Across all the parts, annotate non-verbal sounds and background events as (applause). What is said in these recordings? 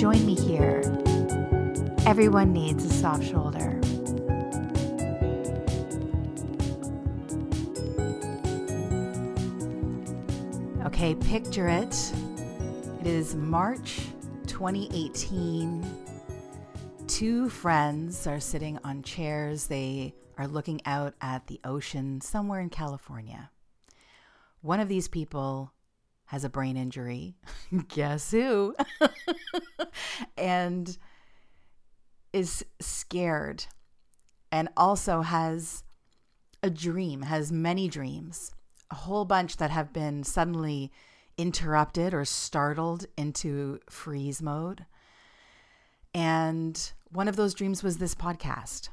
Join me here. Everyone needs a soft shoulder. Okay, picture it. It is March 2018. Two friends are sitting on chairs. They are looking out at the ocean somewhere in California. One of these people has a brain injury. (laughs) Guess who? (laughs) and is scared and also has a dream, has many dreams, a whole bunch that have been suddenly interrupted or startled into freeze mode. And one of those dreams was this podcast.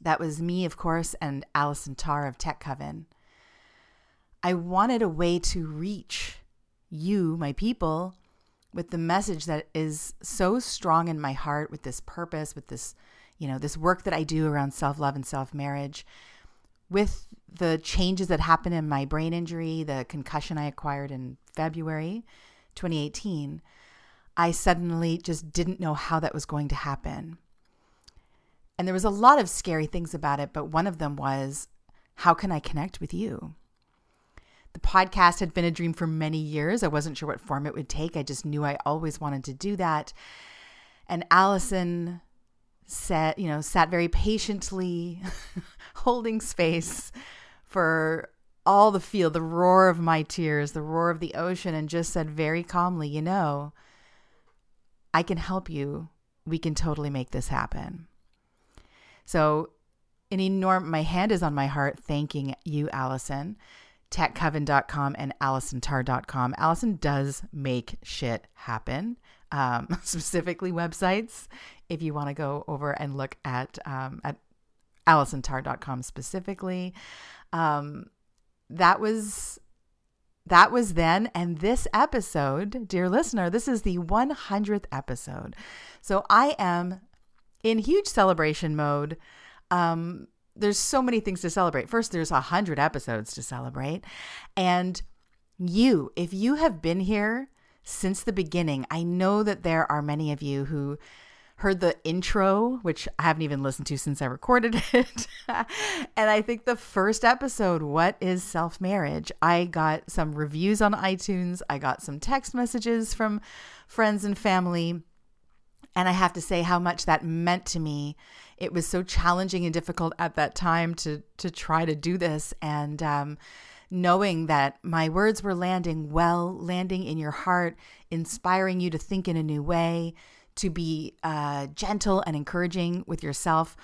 That was me, of course, and Allison Tarr of Tech Coven. I wanted a way to reach you, my people, with the message that is so strong in my heart, with this purpose, with this, you know, this work that I do around self love and self marriage, with the changes that happened in my brain injury, the concussion I acquired in February 2018. I suddenly just didn't know how that was going to happen. And there was a lot of scary things about it, but one of them was how can I connect with you? The podcast had been a dream for many years. I wasn't sure what form it would take. I just knew I always wanted to do that. And Allison sat, you know, sat very patiently, (laughs) holding space for all the feel, the roar of my tears, the roar of the ocean, and just said very calmly, you know, I can help you. We can totally make this happen. So, an enormous, my hand is on my heart thanking you, Allison, techcoven.com and allisontar.com. Allison does make shit happen, um, (laughs) specifically websites. If you want to go over and look at, um, at allisontar.com specifically. Um, that was that was then and this episode dear listener this is the 100th episode so i am in huge celebration mode. Um, there's so many things to celebrate. First, there's a hundred episodes to celebrate, and you, if you have been here since the beginning, I know that there are many of you who heard the intro, which I haven't even listened to since I recorded (laughs) it. and I think the first episode, What is Self Marriage? I got some reviews on iTunes, I got some text messages from friends and family and I have to say how much that meant to me. It was so challenging and difficult at that time to to try to do this, and um, knowing that my words were landing well, landing in your heart, inspiring you to think in a new way, to be uh, gentle and encouraging with yourself.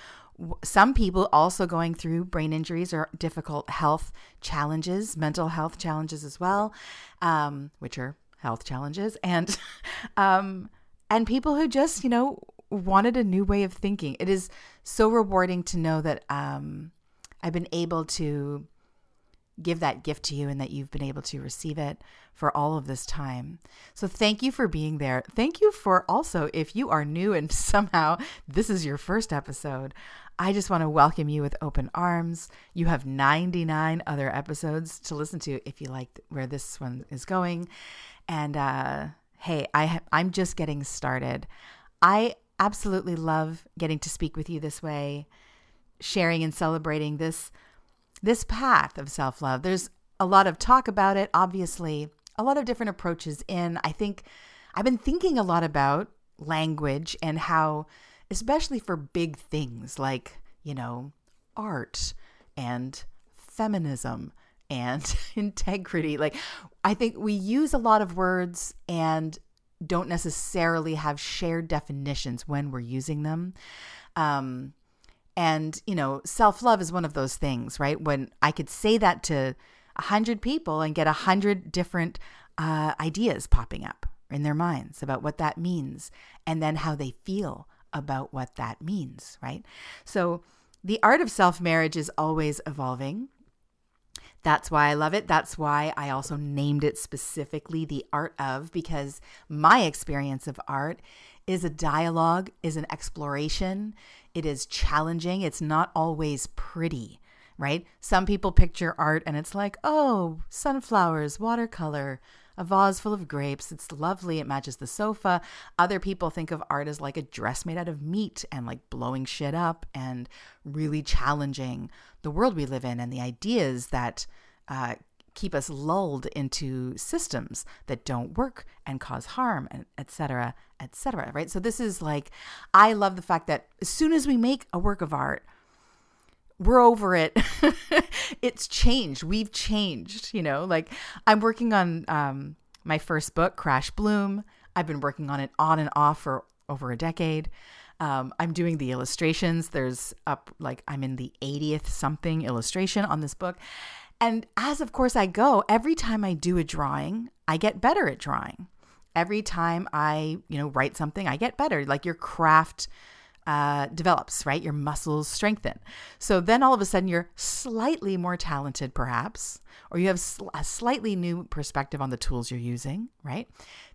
Some people also going through brain injuries or difficult health challenges, mental health challenges as well, um, which are health challenges, and (laughs) um, and people who just, you know, wanted a new way of thinking. It is so rewarding to know that um, I've been able to give that gift to you and that you've been able to receive it for all of this time. So thank you for being there. Thank you for also, if you are new and (laughs) somehow this is your first episode, I just want to welcome you with open arms. You have 99 other episodes to listen to if you like where this one is going. And, uh, hey, I I'm just getting started. I absolutely love getting to speak with you this way, sharing and celebrating this this path of self-love. There's a lot of talk about it, obviously, a lot of different approaches in. I think I've been thinking a lot about language and how especially for big things like, you know, art and feminism and (laughs) integrity. Like, I think we use a lot of words and don't necessarily have shared definitions when we're using them. Um, and, you know, self love is one of those things, right? When I could say that to a hundred people and get a hundred different uh, ideas popping up in their minds about what that means and then how they feel about what that means, right? So the art of self marriage is always evolving. That's why I love it. That's why I also named it specifically the art of, because my experience of art is a dialogue, is an exploration. It is challenging. It's not always pretty, right? Some people picture art and it's like, oh, sunflowers, watercolor, a vase full of grapes. It's lovely. It matches the sofa. Other people think of art as like a dress made out of meat and like blowing shit up and really challenging the world we live in and the ideas that uh, keep us lulled into systems that don't work and cause harm and etc etc right so this is like i love the fact that as soon as we make a work of art we're over it. (laughs) it's changed. We've changed, you know, like I'm working on um, my first book, Crash Bloom. I've been working on it on and off for over a decade. Um, I'm doing the illustrations. There's up like I'm in the 80th something illustration on this book. And as of course I go, every time I do a drawing, I get better at drawing. Every time I, you know, write something, I get better. Like your craft uh, develops, right? Your muscles strengthen. So then all of a sudden you're slightly more talented, perhaps, or you have a slightly new perspective on the tools you're using, right?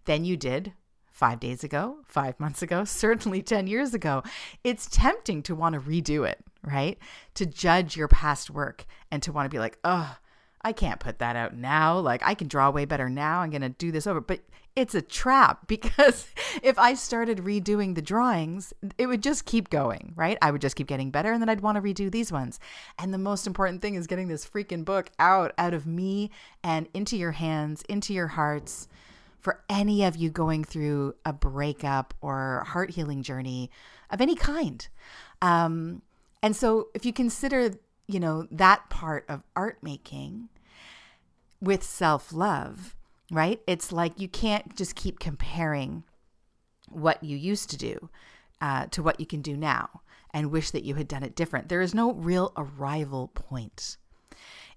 Than you did five days ago, five months ago, (laughs) certainly 10 years ago. It's tempting to want to redo it, right? To judge your past work and to want to be like, oh, I can't put that out now. Like, I can draw way better now. I'm going to do this over. But it's a trap (laughs) because if I started redoing the drawings, it would just keep going, right? I would just keep getting better and then I'd want to redo these ones. And the most important thing is getting this freaking book out out of me and into your hands, into your hearts for any of you going through a breakup or heart healing journey of any kind. Um, and so if you consider, you know, that part of art making with self-love, right? It's like you can't just keep comparing what you used to do uh, to what you can do now and wish that you had done it different. There is no real arrival point.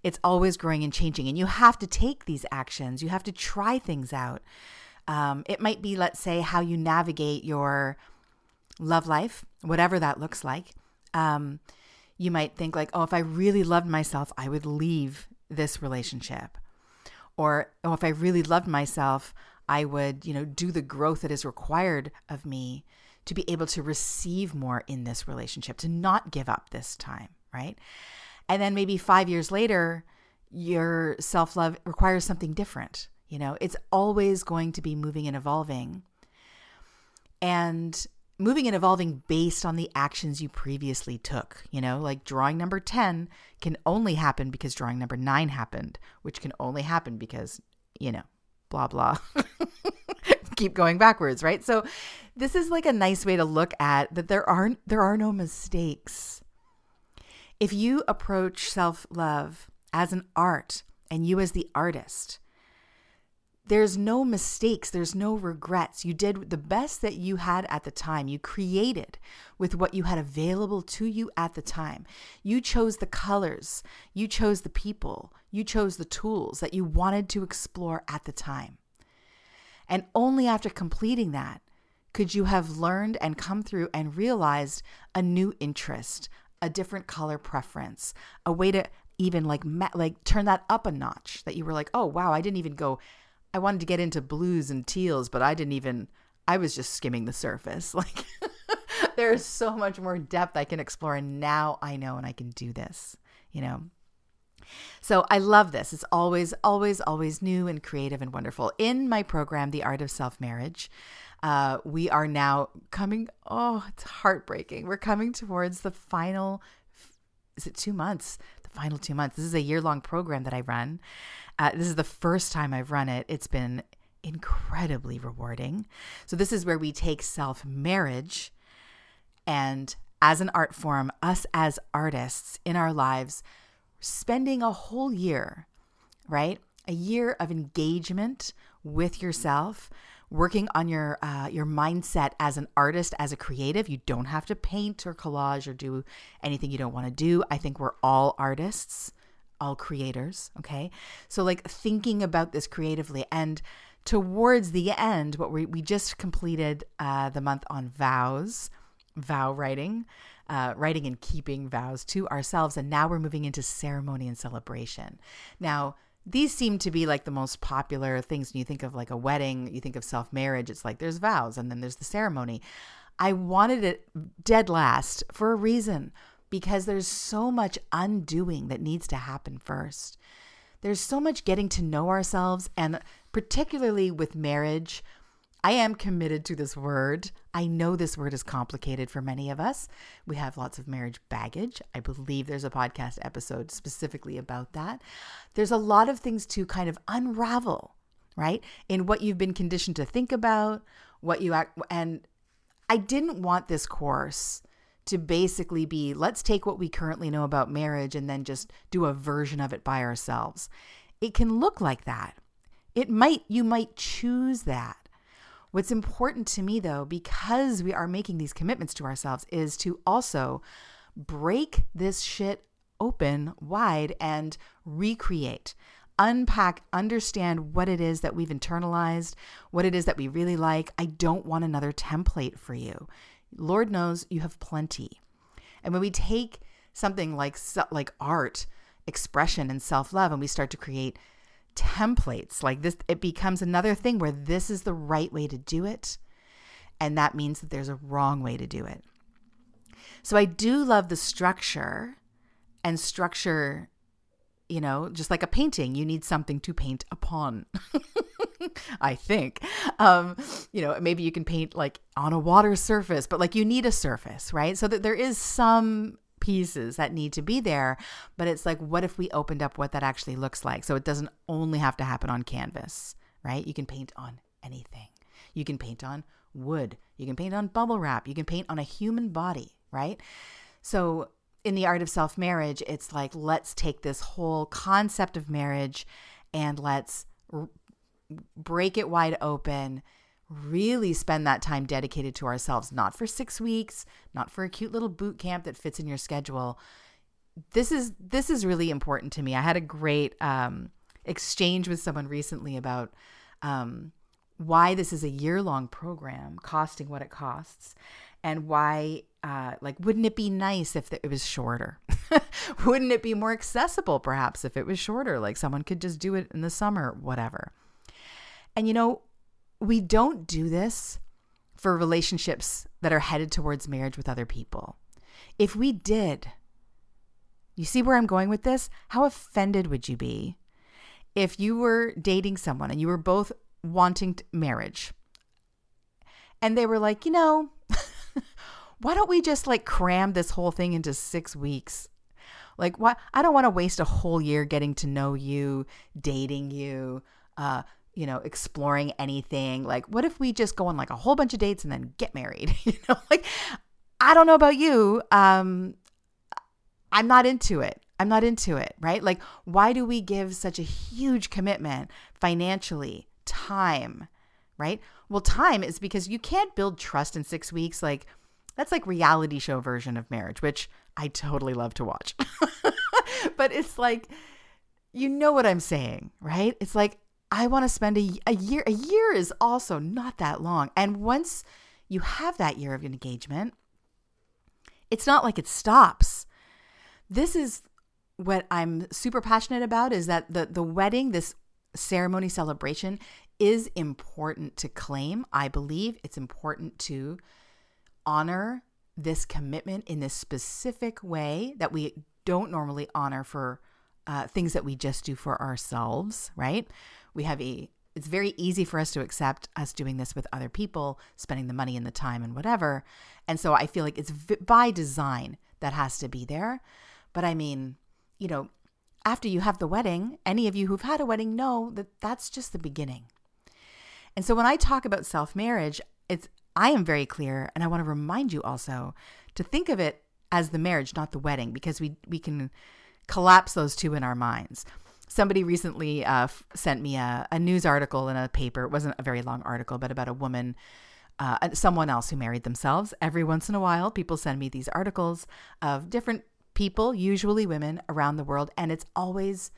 It's always growing and changing, and you have to take these actions. You have to try things out. Um, it might be, let's say, how you navigate your love life, whatever that looks like. Um, you might think, like, oh, if I really loved myself, I would leave this relationship or oh, if I really loved myself, I would, you know, do the growth that is required of me to be able to receive more in this relationship, to not give up this time, right? And then maybe 5 years later, your self-love requires something different. You know, it's always going to be moving and evolving. And moving and evolving based on the actions you previously took. You know, like drawing number 10 can only happen because drawing number 9 happened, which can only happen because, you know, blah, blah. (laughs) Keep going backwards, right? So this is like a nice way to look at that there aren't there are no mistakes. If you approach self-love as an art and you as the artist, there's no mistakes, there's no regrets. You did the best that you had at the time. You created with what you had available to you at the time. You chose the colors, you chose the people, you chose the tools that you wanted to explore at the time. And only after completing that could you have learned and come through and realized a new interest, a different color preference, a way to even like like turn that up a notch that you were like, "Oh, wow, I didn't even go I wanted to get into blues and teals, but I didn't even, I was just skimming the surface. (laughs) Like, there's so much more depth I can explore. And now I know and I can do this, you know? So I love this. It's always, always, always new and creative and wonderful. In my program, The Art of Self Marriage, uh, we are now coming, oh, it's heartbreaking. We're coming towards the final, is it two months? Final two months. This is a year long program that I run. Uh, this is the first time I've run it. It's been incredibly rewarding. So, this is where we take self marriage and, as an art form, us as artists in our lives, spending a whole year, right? A year of engagement with yourself, working on your uh, your mindset as an artist, as a creative. You don't have to paint or collage or do anything you don't want to do. I think we're all artists all creators. Okay. So, like, thinking about this creatively. And towards the end, what we, we just completed uh, the month on vows, vow writing. Uh, writing and keeping vows to ourselves. And now we're moving into ceremony and celebration. Now, these seem to be like the most popular things when you think of like a wedding, you think of self marriage. It's like there's vows and then there's the ceremony. I wanted it dead last for a reason because there's so much undoing that needs to happen first. There's so much getting to know ourselves, and particularly with marriage, I am committed to this word. I know this word is complicated for many of us. We have lots of marriage baggage. I believe there's a podcast episode specifically about that. There's a lot of things to kind of unravel, right? In what you've been conditioned to think about, what you act, and I didn't want this course to basically be let's take what we currently know about marriage and then just do a version of it by ourselves. It can look like that. It might, you might choose that. What's important to me, though, because we are making these commitments to ourselves, is to also break this shit open wide and recreate, unpack, understand what it is that we've internalized, what it is that we really like. I don't want another template for you. Lord knows you have plenty. And when we take something like like art, expression and self-love and we start to create templates like this it becomes another thing where this is the right way to do it and that means that there's a wrong way to do it. So i do love the structure and structure you know just like a painting you need something to paint upon (laughs) i think. Um you know maybe you can paint like on a water surface but like you need a surface right? So that there is some pieces that need to be there. But it's like, what if we opened up what that actually looks like? So it doesn't only have to happen on canvas, right? You can paint on anything. You can paint on wood. You can paint on bubble wrap. You can paint on a human body, right? So in the art of self marriage, it's like, let's take this whole concept of marriage and let's r- break it wide open really spend that time dedicated to ourselves, not for six weeks, not for a cute little boot camp that fits in your schedule. This is this is really important to me. I had a great um, exchange with someone recently about um, why this is a year long program, costing what it costs, and why uh, like wouldn't it be nice if it was shorter? (laughs) wouldn't it be more accessible perhaps if it was shorter? Like someone could just do it in the summer, whatever. And you know, we don't do this for relationships that are headed towards marriage with other people. If we did, you see where I'm going with this? How offended would you be if you were dating someone and you were both wanting marriage and they were like, you know, (laughs) why don't we just like cram this whole thing into six weeks? Like, why? I don't want to waste a whole year getting to know you, dating you, uh, you know, exploring anything. Like, what if we just go on like a whole bunch of dates and then get married? (laughs) you know, like, I don't know about you. Um, I'm not into it. I'm not into it, right? Like, why do we give such a huge commitment financially, time, right? Well, time is because you can't build trust in six weeks. Like, that's like reality show version of marriage, which I totally love to watch. (laughs) but it's like, you know what I'm saying, right? It's like, I want to spend a, a year. A year is also not that long. And once you have that year of engagement, it's not like it stops. This is what I'm super passionate about is that the the wedding, this ceremony celebration is important to claim. I believe it's important to honor this commitment in this specific way that we don't normally honor for uh, things that we just do for ourselves, right? We have a it's very easy for us to accept us doing this with other people, spending the money and the time and whatever. And so I feel like it's by design that has to be there. But I mean, you know, after you have the wedding, any of you who've had a wedding know that that's just the beginning. And so when I talk about self-marriage, it's I am very clear and I want to remind you also to think of it as the marriage, not the wedding, because we we can collapse those two in our minds somebody recently uh, f- sent me a, a, news article in a paper. It wasn't a very long article, but about a woman, uh, someone else who married themselves. Every once in a while, people send me these articles of different people, usually women around the world, and it's always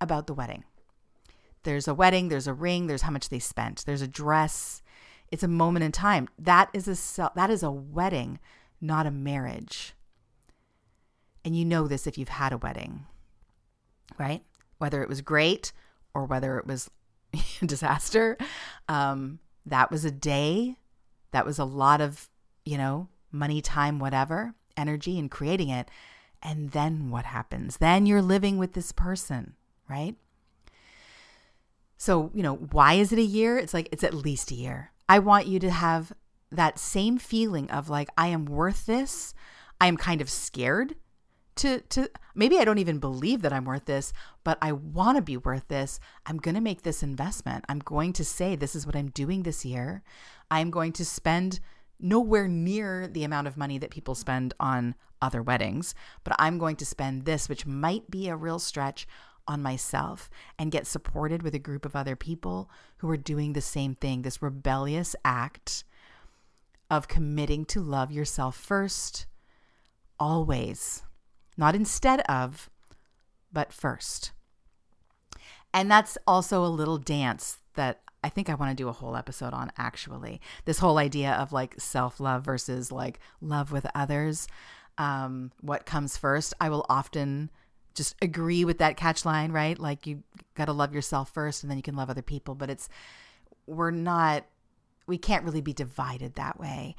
about the wedding. There's a wedding, there's a ring, there's how much they spent, there's a dress. It's a moment in time. That is a that is a wedding, not a marriage. And you know this if you've had a wedding, right? Whether it was great or whether it was a (laughs) disaster. Um, that was a day. That was a lot of, you know, money, time, whatever, energy in creating it. And then what happens? Then you're living with this person, right? So, you know, why is it a year? It's like it's at least a year. I want you to have that same feeling of like, I am worth this. I am kind of scared to to maybe I don't even believe that I'm worth this, but I want to be worth this. I'm going to make this investment. I'm going to say this is what I'm doing this year. I'm going to spend nowhere near the amount of money that people spend on other weddings, but I'm going to spend this which might be a real stretch on myself and get supported with a group of other people who are doing the same thing, this rebellious act of committing to love yourself first always not instead of, but first. And that's also a little dance that I think I want to do a whole episode on actually. This whole idea of like self love versus like love with others. Um, what comes first? I will often just agree with that catch line, right? Like you got to love yourself first and then you can love other people. But it's, we're not, we can't really be divided that way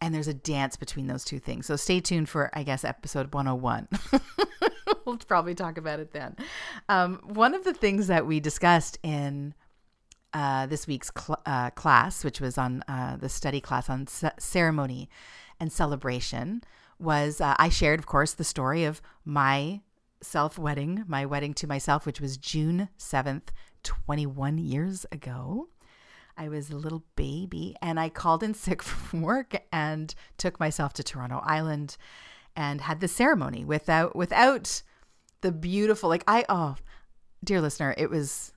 and there's a dance between those two things. So stay tuned for, I guess, episode 101. (laughs) we'll probably talk about it then. Um, one of the things that we discussed in uh, this week's cl- uh, class, which was on uh, the study class on c- ceremony and celebration, was uh, I shared, of course, the story of my self wedding, my wedding to myself, which was June 7th, 21 years ago. I was a little baby and I called in sick (laughs) from work and took myself to Toronto Island and had the ceremony without without the beautiful like I oh dear listener it was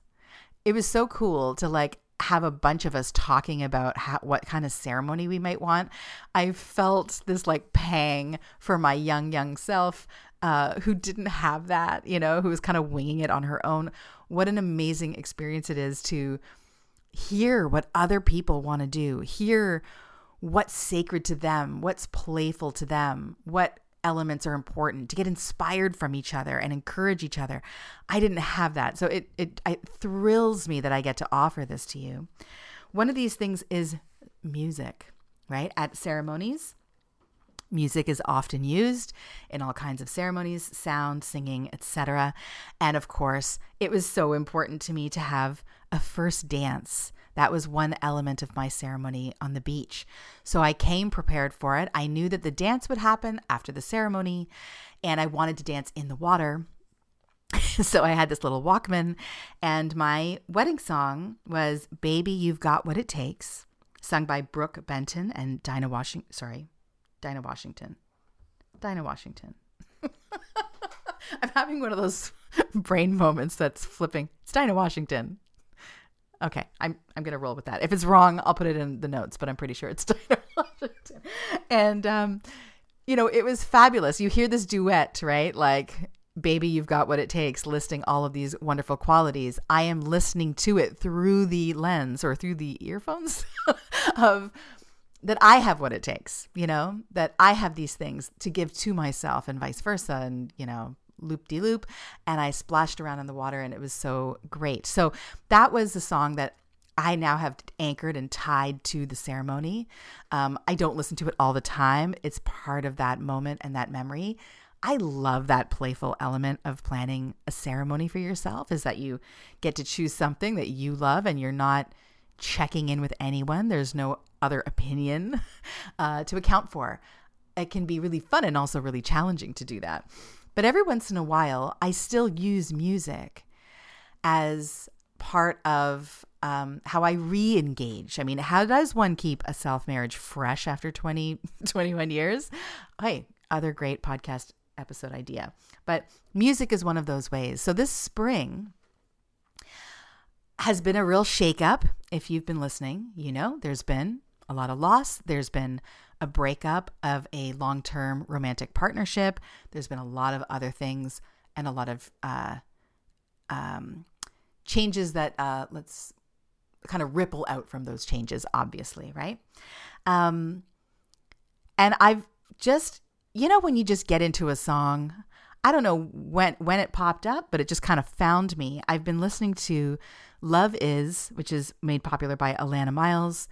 it was so cool to like have a bunch of us talking about how, what kind of ceremony we might want. I felt this like pang for my young, young self uh, who didn't have that, you know, who was kind of winging it on her own. What an amazing experience it is to hear what other people want to do, hear what's sacred to them, what's playful to them, what elements are important to get inspired from each other and encourage each other. I didn't have that. So it, it, it thrills me that I get to offer this to you. One of these things is music, right? At ceremonies, Music is often used in all kinds of ceremonies, sound, singing, etc. And of course, it was so important to me to have a first dance. That was one element of my ceremony on the beach. So I came prepared for it. I knew that the dance would happen after the ceremony, and I wanted to dance in the water. (laughs) so I had this little Walkman, and my wedding song was Baby, You've Got What It Takes, sung by Brook Benton and Dinah Washington. Sorry, Dinah Washington. Dinah Washington. (laughs) I'm having one of those (laughs) brain moments that's flipping. It's Dinah Washington. Okay, I'm I'm gonna roll with that. If it's wrong, I'll put it in the notes, but I'm pretty sure it's (laughs) Dinah Washington. And um, you know, it was fabulous. You hear this duet, right? Like baby you've got what it takes listing all of these wonderful qualities i am listening to it through the lens or through the earphones (laughs) of that I have what it takes, you know, that I have these things to give to myself and vice versa. And, you know, loop de loop. And I splashed around in the water and it was so great. So that was the song that I now have anchored and tied to the ceremony. Um, I don't listen to it all the time, it's part of that moment and that memory. I love that playful element of planning a ceremony for yourself is that you get to choose something that you love and you're not checking in with anyone. There's no other opinion (laughs) uh, to account for. It can be really fun and also really challenging to do that. But every once in a while, I still use music as part of um, how I re engage. I mean, how does one keep a self marriage fresh after 20, (laughs) 21 years? Hey, other great podcast episode idea. But music is one of those ways. So this spring, has been a real shakeup. If you've been listening, you know there's been a lot of loss. There's been a breakup of a long term romantic partnership. There's been a lot of other things and a lot of uh, um, changes that uh, let's kind of ripple out from those changes, obviously, right? Um, and I've just, you know, when you just get into a song, I don't know when when it popped up, but it just kind of found me. I've been listening to Love Is, which is made popular by Alannah Myles,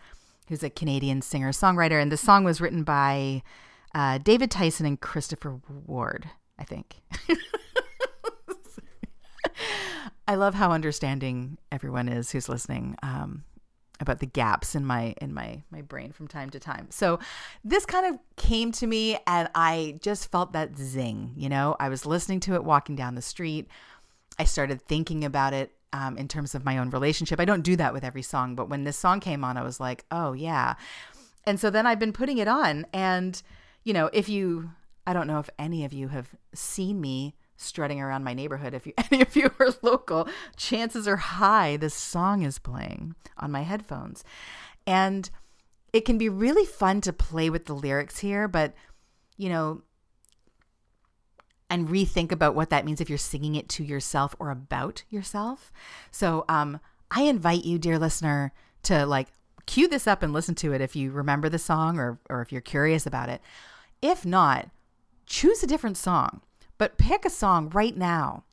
who's a Canadian singer songwriter, and the song was written by uh, David Tyson and Christopher Ward, I think. (laughs) I love how understanding everyone is who's listening um, about the gaps in my in my my brain from time to time. So this kind of came to me, and I just felt that zing. You know, I was listening to it walking down the street. I started thinking about it um, in terms of my own relationship. I don't do that with every song, but when this song came on, I was like, oh yeah. And so then I've been putting it on, and you know, if you, I don't know if any of you have seen me strutting around my neighborhood if you (laughs) any of you are local chances are high this song is playing on my headphones and it can be really fun to play with the lyrics here but you know and rethink about what that means if you're singing it to yourself or about yourself so um i invite you dear listener to like cue this up and listen to it if you remember the song or or if you're curious about it if not choose a different song but pick a song right now.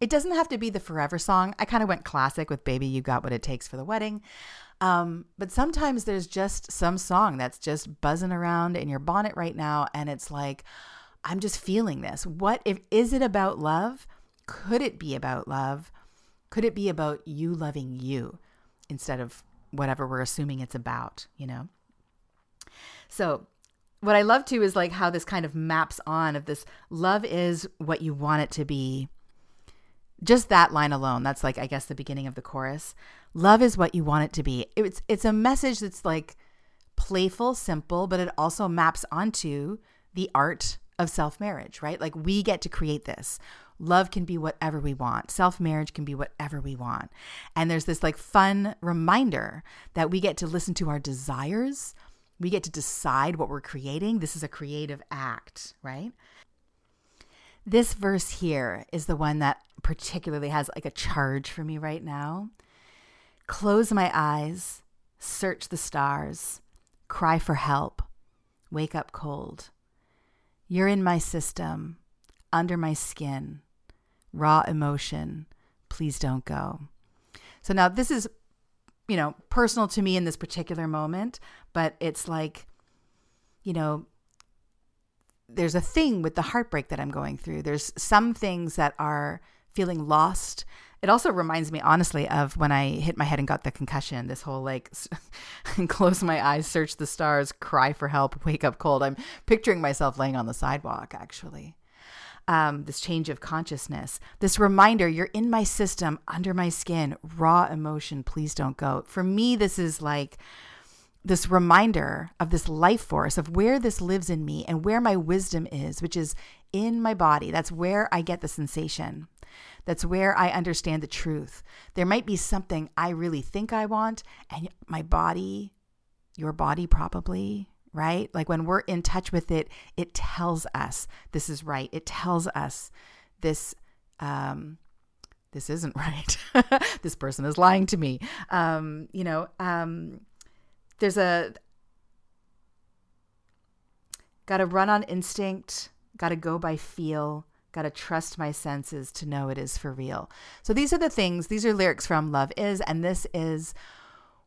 It doesn't have to be the forever song. I kind of went classic with Baby You Got What It Takes for the Wedding. Um, but sometimes there's just some song that's just buzzing around in your bonnet right now. And it's like, I'm just feeling this. What if, is it about love? Could it be about love? Could it be about you loving you instead of whatever we're assuming it's about, you know? So what I love too is like how this kind of maps on of this love is what you want it to be. Just that line alone, that's like I guess the beginning of the chorus. Love is what you want it to be. It's it's a message that's like playful, simple, but it also maps onto the art of self-marriage, right? Like we get to create this. Love can be whatever we want. Self marriage can be whatever we want. And there's this like fun reminder that we get to listen to our desires we get to decide what we're creating. This is a creative act, right? This verse here is the one that particularly has like a charge for me right now. Close my eyes, search the stars, cry for help, wake up cold. You're in my system, under my skin, raw emotion. Please don't go. So now this is you know, personal to me in this particular moment, but it's like, you know, there's a thing with the heartbreak that I'm going through. There's some things that are feeling lost. It also reminds me, honestly, of when I hit my head and got the concussion. This whole like, (laughs) close my eyes, search the stars, cry for help, (laughs) wake up cold. I'm picturing myself laying on the sidewalk, actually um, this change of consciousness, this reminder you're in my system, under my skin, raw emotion, please don't go. For me, this is like this reminder of this life force, of where this lives in me and where my wisdom is, which is in my body. That's where I get the sensation. That's where I understand the truth. There might be something I really think I want, and my body, your body probably, right? Like when we're in touch with it, it tells us this is right. It tells us this um, this isn't (laughs) right. this person is lying to me. Um, you know, um, there's a got to run on instinct, got to go by feel, got to trust my senses to know it is for real. So these are the things, these are lyrics from Love Is, and this is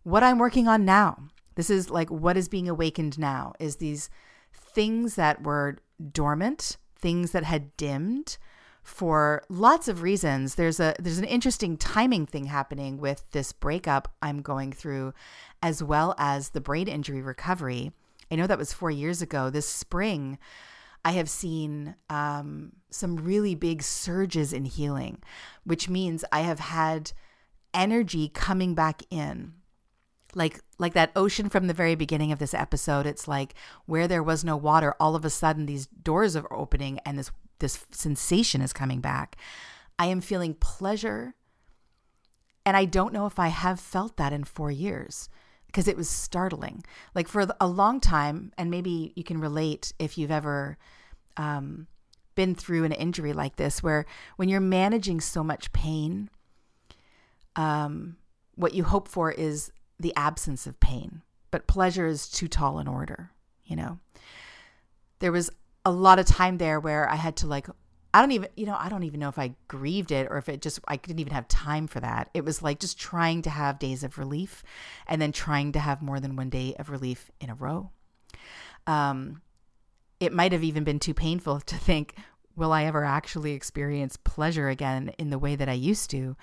what I'm working on now. This is like what is being awakened now is these things that were dormant, things that had dimmed for lots of reasons. There's a there's an interesting timing thing happening with this breakup I'm going through as well as the brain injury recovery. I know that was 4 years ago. This spring I have seen um, some really big surges in healing, which means I have had energy coming back in like like that ocean from the very beginning of this episode it's like where there was no water all of a sudden these doors are opening and this this sensation is coming back i am feeling pleasure and i don't know if i have felt that in 4 years because it was startling. Like for a long time, and maybe you can relate if you've ever um, been through an injury like this, where when you're managing so much pain, um, what you hope for is the absence of pain, but pleasure is too tall an order, you know? There was a lot of time there where I had to like I don't even, you know, I don't even know if I grieved it or if it just, I didn't even have time for that. It was like just trying to have days of relief and then trying to have more than one day of relief in a row. Um, it might have even been too painful to think, will I ever actually experience pleasure again in the way that I used to?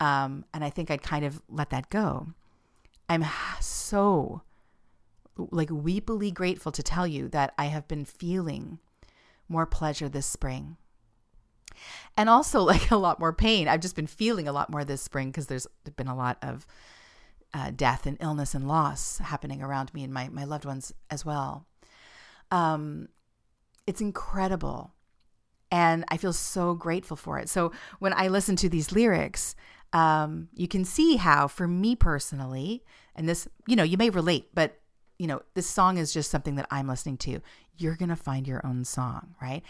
Um, and I think I'd kind of let that go. I'm so like weepily grateful to tell you that I have been feeling more pleasure this spring and also (laughs) like a lot more pain. I've just been feeling a lot more this spring because there's been a lot of uh, death and illness and loss happening around me and my, my loved ones as well. Um, it's incredible. And I feel so grateful for it. So when I listen to these lyrics, um, you can see how, for me personally, and this, you know, you may relate, but, you know, this song is just something that I'm listening to. You're going to find your own song, right?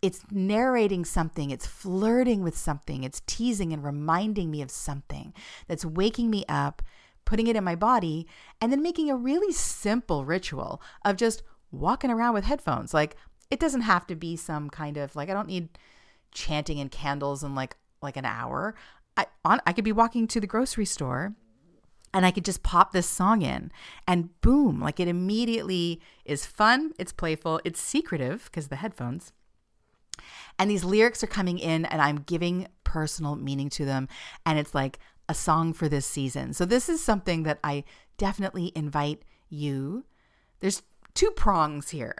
it's narrating something, it's flirting with something, it's teasing and reminding me of something that's waking me up, putting it in my body, and then making a really simple ritual of just walking around with headphones. Like it doesn't have to be some kind of like I don't need chanting and candles in like like an hour. I on I could be walking to the grocery store and I could just pop this song in and boom, like it immediately is fun, it's playful, it's secretive because the headphones and these lyrics are coming in, and I'm giving personal meaning to them. And it's like a song for this season. So, this is something that I definitely invite you. There's two prongs here.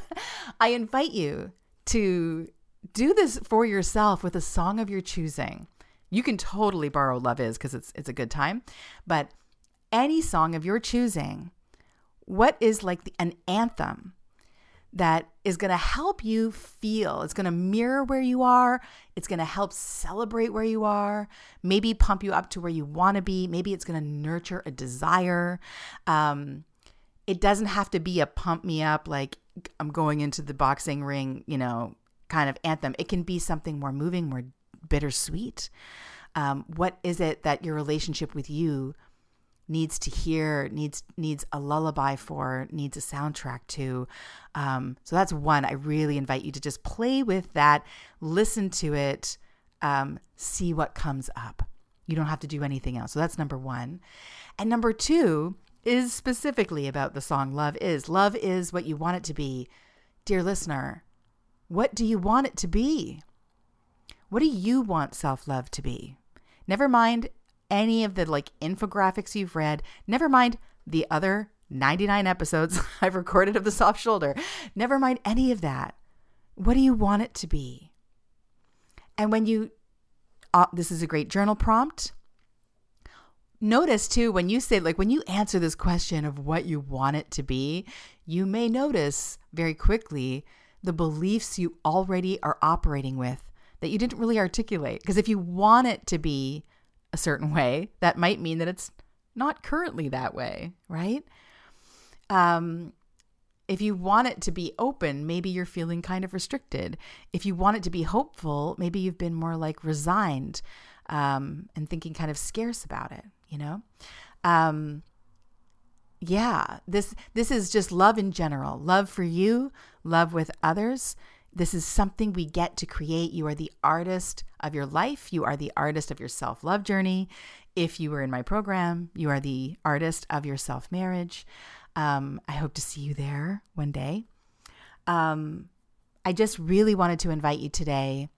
(laughs) I invite you to do this for yourself with a song of your choosing. You can totally borrow Love Is because it's it's a good time, but any song of your choosing, what is like the, an anthem that is going to help you feel. It's going to mirror where you are. It's going to help celebrate where you are, maybe pump you up to where you want to be. Maybe it's going to nurture a desire. Um, it doesn't have to be a pump me up, like I'm going into the boxing ring, you know, kind of anthem. It can be something more moving, more bittersweet. Um, what is it that your relationship with you needs to hear, needs needs a lullaby for, needs a soundtrack to. Um, so that's one. I really invite you to just play with that, listen to it, um, see what comes up. You don't have to do anything else. So that's number one. And number two is specifically about the song Love Is. Love is what you want it to be. Dear listener, what do you want it to be? What do you want self love to be? Never mind any of the like infographics you've read, never mind the other 99 episodes (laughs) I've recorded of the soft shoulder, never mind any of that. What do you want it to be? And when you, uh, this is a great journal prompt. Notice too, when you say, like, when you answer this question of what you want it to be, you may notice very quickly the beliefs you already are operating with that you didn't really articulate. Because if you want it to be a certain way, that might mean that it's not currently that way, right? Um, if you want it to be open, maybe you're feeling kind of restricted. If you want it to be hopeful, maybe you've been more like resigned um, and thinking kind of scarce about it, you know? Um, yeah, this this is just love in general. Love for you, love with others, this is something we get to create. You are the artist of your life. You are the artist of your self love journey. If you were in my program, you are the artist of your self marriage. Um, I hope to see you there one day. Um, I just really wanted to invite you today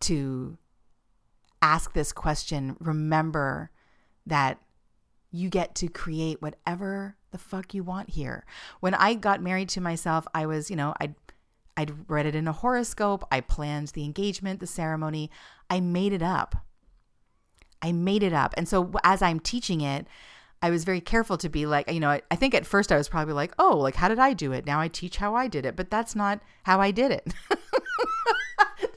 to ask this question. Remember that you get to create whatever the fuck you want here. When I got married to myself, I was, you know, I'd I'd read it in a horoscope. I planned the engagement, the ceremony. I made it up. I made it up. And so as I'm teaching it, I was very careful to be like, you know, I, I, think at first I was probably like, oh, like, how did I do it? Now I teach how I did it. But that's not how I did it. (laughs)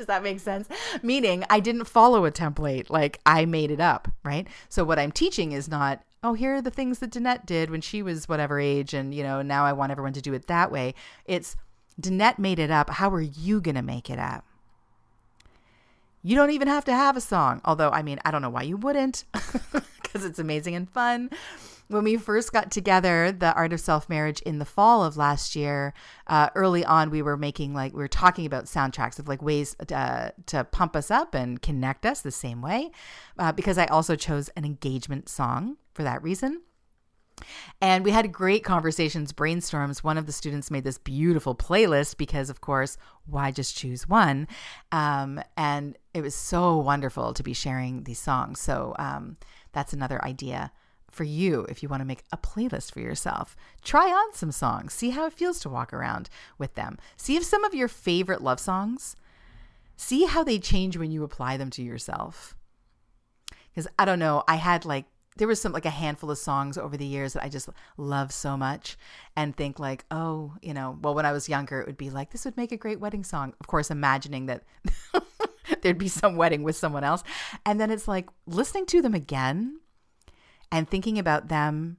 Does that make sense? Meaning, I didn't follow a template, like I made it up, right? So, what I'm teaching is not, oh, here are the things that Danette did when she was whatever age, and, you know, now I want everyone to do it that way. It's Danette made it up. How are you going to make it up? You don't even have to have a song. Although, I mean, I don't know why you wouldn't, (laughs) because it's amazing and fun when we first got together, the art of self marriage in the fall of last year, uh, early on, we were making like, we were talking about soundtracks of like ways uh, to pump us up and connect us the same way. Uh, because I also chose an engagement song for that reason. And we had great conversations, brainstorms. One of the students made this beautiful playlist because, of course, why just choose one? Um, and it was so wonderful to be sharing these songs. So um, that's another idea for you if you want to make a playlist for yourself. Try on some songs, see how it feels to walk around with them. See if some of your favorite love songs, see how they change when you apply them to yourself. Because I don't know, I had like, there was some like a handful of songs over the years that I just love so much and think like, oh, you know, well, when I was younger, it would be like, this would make a great wedding song. Of course, imagining that (laughs) there'd be some wedding with someone else. And then it's like listening to them again and thinking about them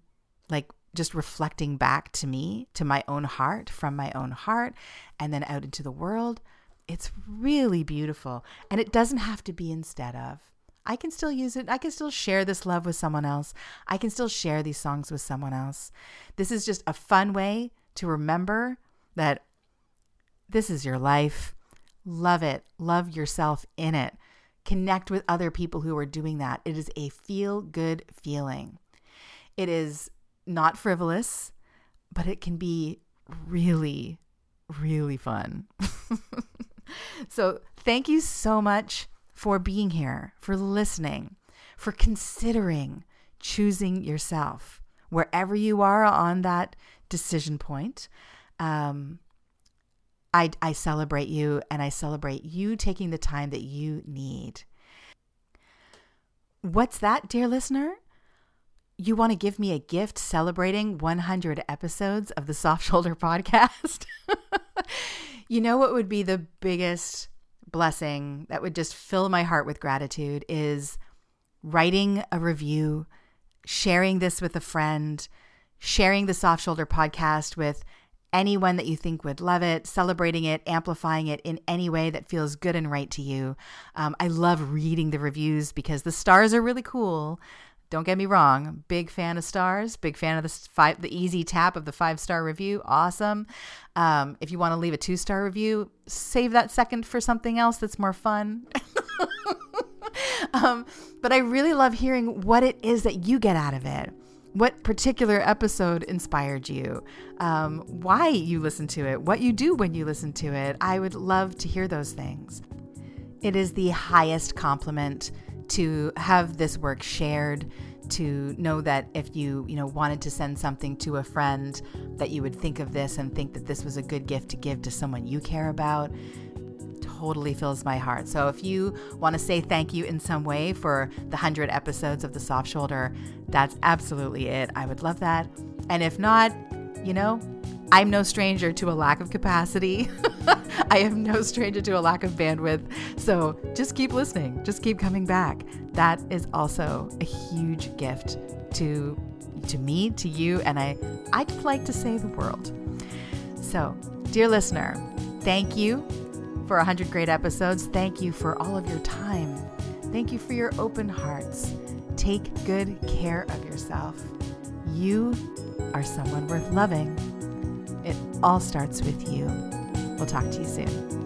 like just reflecting back to me, to my own heart, from my own heart, and then out into the world. It's really beautiful. And it doesn't have to be instead of. I can still use it. I can still share this love with someone else. I can still share these songs with someone else. This is just a fun way to remember that this is your life. Love it. Love yourself in it. Connect with other people who are doing that. It is a feel good feeling. It is not frivolous, but it can be really, really fun. (laughs) so, thank you so much for being here, for listening, for considering choosing yourself wherever you are on that decision point. Um, I, I celebrate you and I celebrate you taking the time that you need. What's that, dear listener? You want to give me a gift celebrating 100 episodes of the Soft (laughs) Shoulder podcast? (laughs) you know what would be the biggest blessing that would just fill my heart with gratitude is writing a review, sharing this with a friend, sharing the Soft Shoulder podcast with anyone that you think would love it, celebrating it, amplifying it in any way that feels good and right to you. Um, I love reading the reviews because the stars are really cool. Don't get me wrong, big fan of stars, big fan of the five, the easy tap of the five star review. Awesome. Um, if you want to leave a two star review, save that second for something else that's more fun. (laughs) um, but I really love hearing what it is that you get out of it what particular episode inspired you, um, why you listen to it, what you do when you listen to it. I would love to hear those things. It is the highest compliment to have this work shared to know that if you you know wanted to send something to a friend that you would think of this and think that this was a good gift to give to someone you care about totally fills my heart. So if you want to say thank you in some way for the 100 episodes of The Soft Shoulder, that's absolutely it. I would love that. And if not, you know, I'm no stranger to a lack of capacity. (laughs) I am no stranger to a lack of bandwidth. So just keep listening, just keep coming back. That is also a huge gift to to me, to you, and I I'd like to say the world. So, dear listener, thank you for 100 great episodes. Thank you for all of your time. Thank you for your open hearts. Take good care of yourself. You are someone worth loving. It all starts with you. We'll talk to you soon.